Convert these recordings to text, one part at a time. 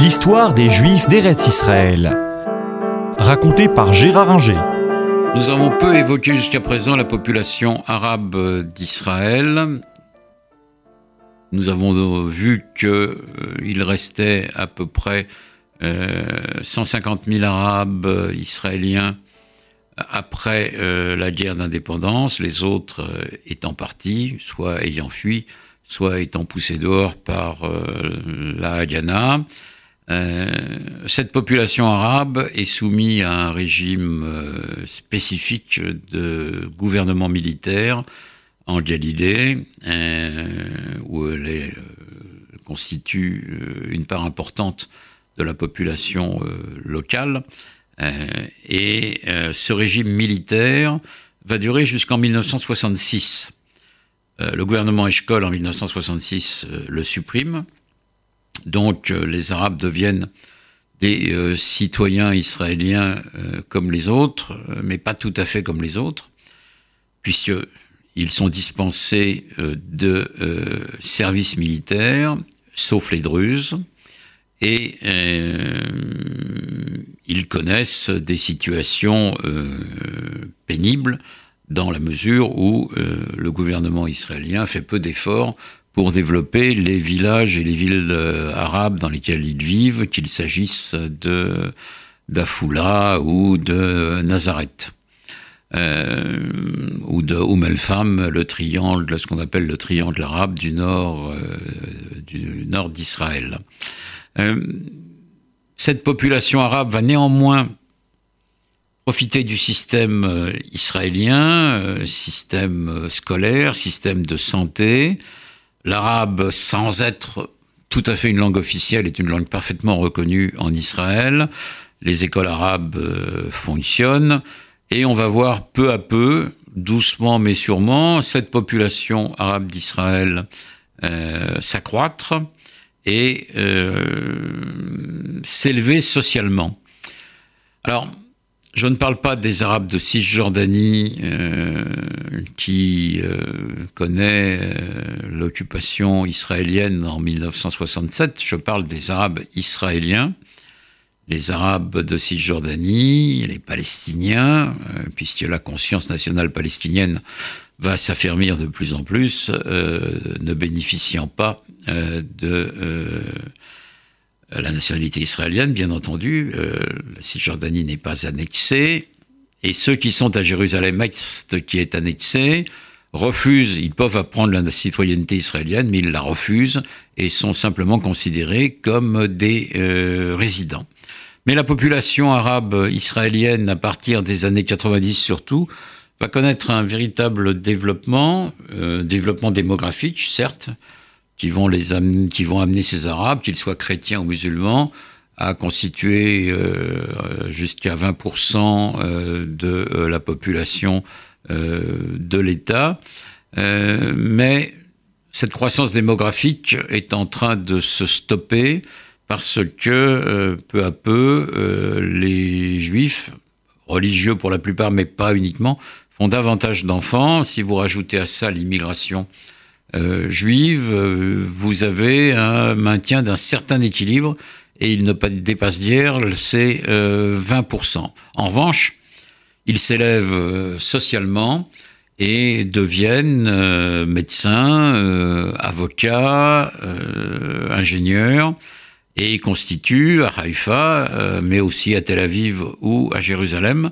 L'histoire des Juifs d'Eretz Israël. Racontée par Gérard Inger. Nous avons peu évoqué jusqu'à présent la population arabe d'Israël. Nous avons vu qu'il euh, restait à peu près 150 euh, 000 Arabes israéliens après euh, la guerre d'indépendance, les autres étant partis, soit ayant fui, soit étant poussés dehors par la Haganah. Cette population arabe est soumise à un régime spécifique de gouvernement militaire en Galilée, où elle euh, constitue euh, une part importante de la population euh, locale. et ce régime militaire va durer jusqu'en 1966. le gouvernement Eshkol en 1966 le supprime. Donc les Arabes deviennent des citoyens israéliens comme les autres, mais pas tout à fait comme les autres, puisque ils sont dispensés euh, de euh, services militaires, sauf les Druzes, et euh, ils connaissent des situations pénibles dans la mesure où le gouvernement israélien fait peu d'efforts pour développer les villages et les villes arabes dans lesquels ils vivent, qu'il s'agisse de d'Afoula ou de Nazareth. Euh, ou de Oum le triangle, ce qu'on appelle le triangle arabe du nord, euh, d'Israël. Euh, cette population arabe va néanmoins profiter du système israélien, système scolaire, système de santé. L'arabe, sans être tout à fait une langue officielle, est une langue parfaitement reconnue en Israël. Les écoles arabes fonctionnent. Et on va voir peu à peu, doucement mais sûrement, cette population arabe d'Israël euh, s'accroître et euh, s'élever socialement. Alors, je ne parle pas des Arabes de Cisjordanie euh, qui connaît l'occupation israélienne en 1967, je parle des Arabes israéliens les Arabes de Cisjordanie, les Palestiniens, euh, puisque la conscience nationale palestinienne va s'affermir de plus en plus, euh, ne bénéficiant pas euh, de la nationalité israélienne, bien entendu. la Cisjordanie n'est pas annexée. Et ceux qui sont à Jérusalem-Est, qui est annexé, refusent, ils peuvent apprendre la citoyenneté israélienne, mais ils la refusent et sont simplement considérés comme des résidents. Mais la population arabe israélienne, à partir des années 90 surtout, va connaître un véritable développement, euh, développement démographique, certes, qui vont, les amener, qui vont amener ces Arabes, qu'ils soient chrétiens ou musulmans, à constituer euh, jusqu'à 20% euh, de la population de l'État. mais cette croissance démographique est en train de se stopper parce que euh, peu à peu, euh, les juifs, religieux pour la plupart, mais pas uniquement, font davantage d'enfants. Si vous rajoutez à ça l'immigration euh, juive, vous avez un maintien d'un certain équilibre et il ne dépasse guère ces 20%. En revanche, ils s'élèvent socialement et deviennent médecins, avocats, ingénieurs, et constitue à Haïfa, euh, mais aussi à Tel Aviv ou à Jérusalem,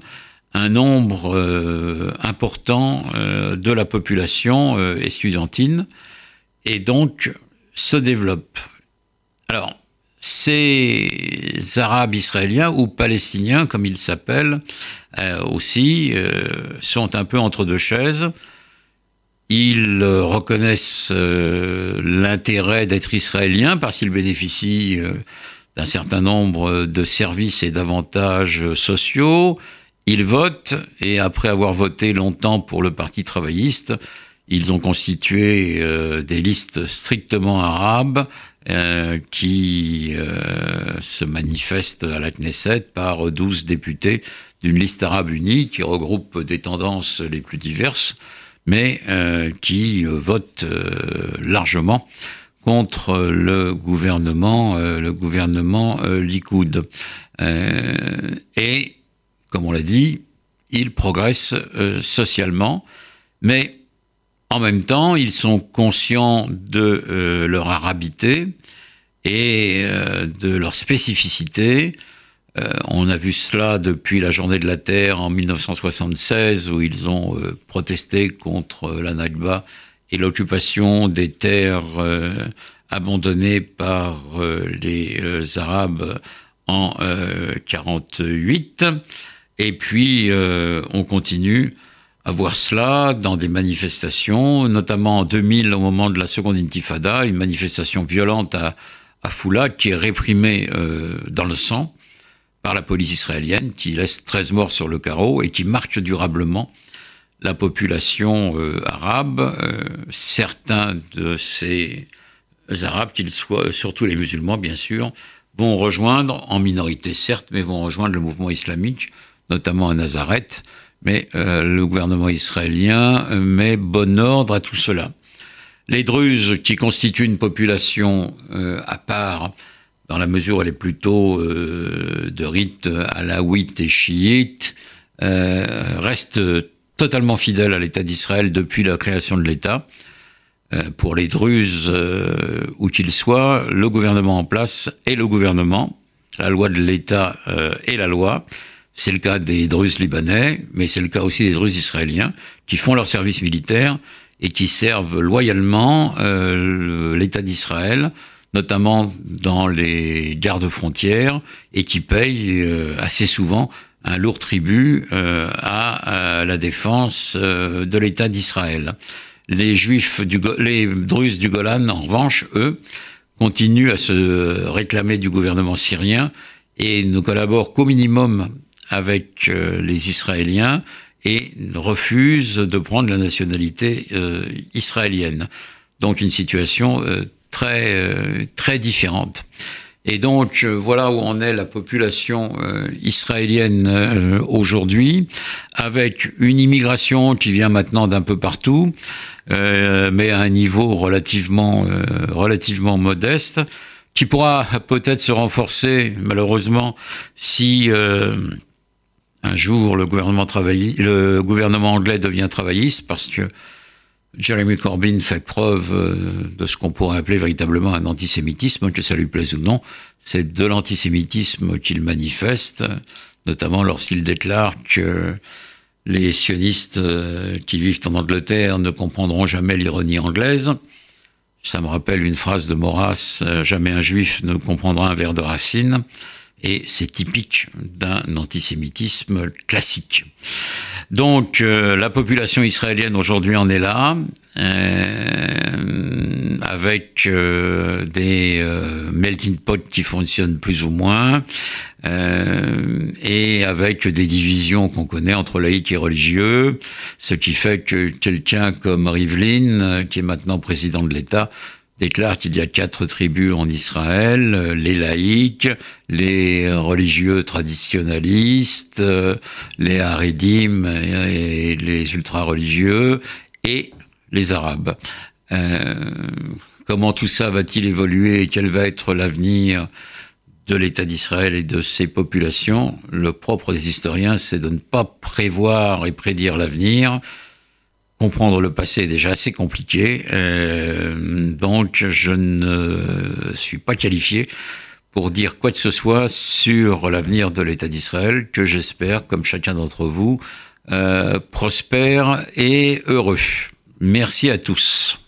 un nombre euh, important euh, de la population estudiantine et donc se développe. Alors, ces Arabes israéliens ou Palestiniens, comme ils s'appellent aussi, sont un peu entre deux chaises. Ils euh, reconnaissent euh, l'intérêt d'être israéliens parce qu'ils bénéficient euh, d'un certain nombre de services et d'avantages sociaux. Ils votent et après avoir voté longtemps pour le Parti travailliste, ils ont constitué des listes strictement arabes qui se manifestent à la Knesset par 12 députés d'une liste arabe unie qui regroupe des tendances les plus diverses mais euh, qui euh, votent euh, largement contre le gouvernement, le gouvernement Likoud. et, comme on l'a dit, ils progressent socialement, mais en même temps, ils sont conscients de leur arabité et de leur spécificité. Euh, on a vu cela depuis la journée de la Terre en 1976 où ils ont euh, protesté contre la Nakba et l'occupation des terres euh, abandonnées par les Arabes en 48. Et puis on continue à voir cela dans des manifestations, notamment en 2000 au moment de la seconde intifada, une manifestation violente à, à Foula qui est réprimée dans le sang par la police israélienne qui laisse 13 morts sur le carreau et qui marque durablement la population euh, arabe. Euh, certains de ces Arabes, qu'ils soient, surtout les musulmans bien sûr, vont rejoindre, en minorité certes, mais vont rejoindre le mouvement islamique, notamment à Nazareth. Mais euh, le gouvernement israélien met bon ordre à tout cela. Les Druzes, qui constituent une population à part, dans la mesure où elle est plutôt euh, de rite alaouite et chiite, euh, reste totalement fidèle à l'État d'Israël depuis la création de l'État. Euh, pour les Druzes, euh, où qu'ils soient, le gouvernement en place est le gouvernement, la loi de l'État est la loi. C'est le cas des Druzes libanais, mais c'est le cas aussi des Druzes israéliens, qui font leur service militaire et qui servent loyalement l'État d'Israël notamment dans les gardes frontières, et qui payent euh, assez souvent un lourd tribut euh, à, la défense euh, de l'État d'Israël. Les Juifs, les Druzes du Golan, en revanche, eux, continuent à se réclamer du gouvernement syrien et ne collaborent qu'au minimum avec les Israéliens et refusent de prendre la nationalité israélienne. Donc une situation très, euh, très différentes. Et donc euh, voilà où en est la population euh, israélienne aujourd'hui, avec une immigration qui vient maintenant d'un peu partout, mais à un niveau relativement, relativement modeste, qui pourra peut-être se renforcer malheureusement si un jour le gouvernement, anglais devient travailliste, parce que Jeremy Corbyn fait preuve euh, de ce qu'on pourrait appeler véritablement un antisémitisme, que ça lui plaise ou non. C'est de l'antisémitisme qu'il manifeste, notamment lorsqu'il déclare que les sionistes euh, qui vivent en Angleterre ne comprendront jamais l'ironie anglaise. Ça me rappelle une phrase de Maurras, euh, jamais un juif ne comprendra un vers de racine et c'est typique d'un antisémitisme classique. Donc euh, la population israélienne aujourd'hui en est là, euh, avec euh, des melting pots qui fonctionnent plus ou moins, et avec des divisions qu'on connaît entre laïcs et religieux, ce qui fait que quelqu'un comme Rivlin, qui est maintenant président de l'État, déclare qu'il y a quatre tribus en Israël, les laïcs, les religieux traditionnalistes, les haredim et les ultra-religieux, et les arabes. Euh, comment tout ça va-t-il évoluer et quel va être l'avenir de l'État d'Israël et de ses populations? Le propre des historiens, c'est de ne pas prévoir et prédire l'avenir, comprendre le passé est déjà assez compliqué, euh, donc je ne suis pas qualifié pour dire quoi que ce soit sur l'avenir de l'État d'Israël, que j'espère, comme chacun d'entre vous, euh, prospère et heureux. Merci à tous.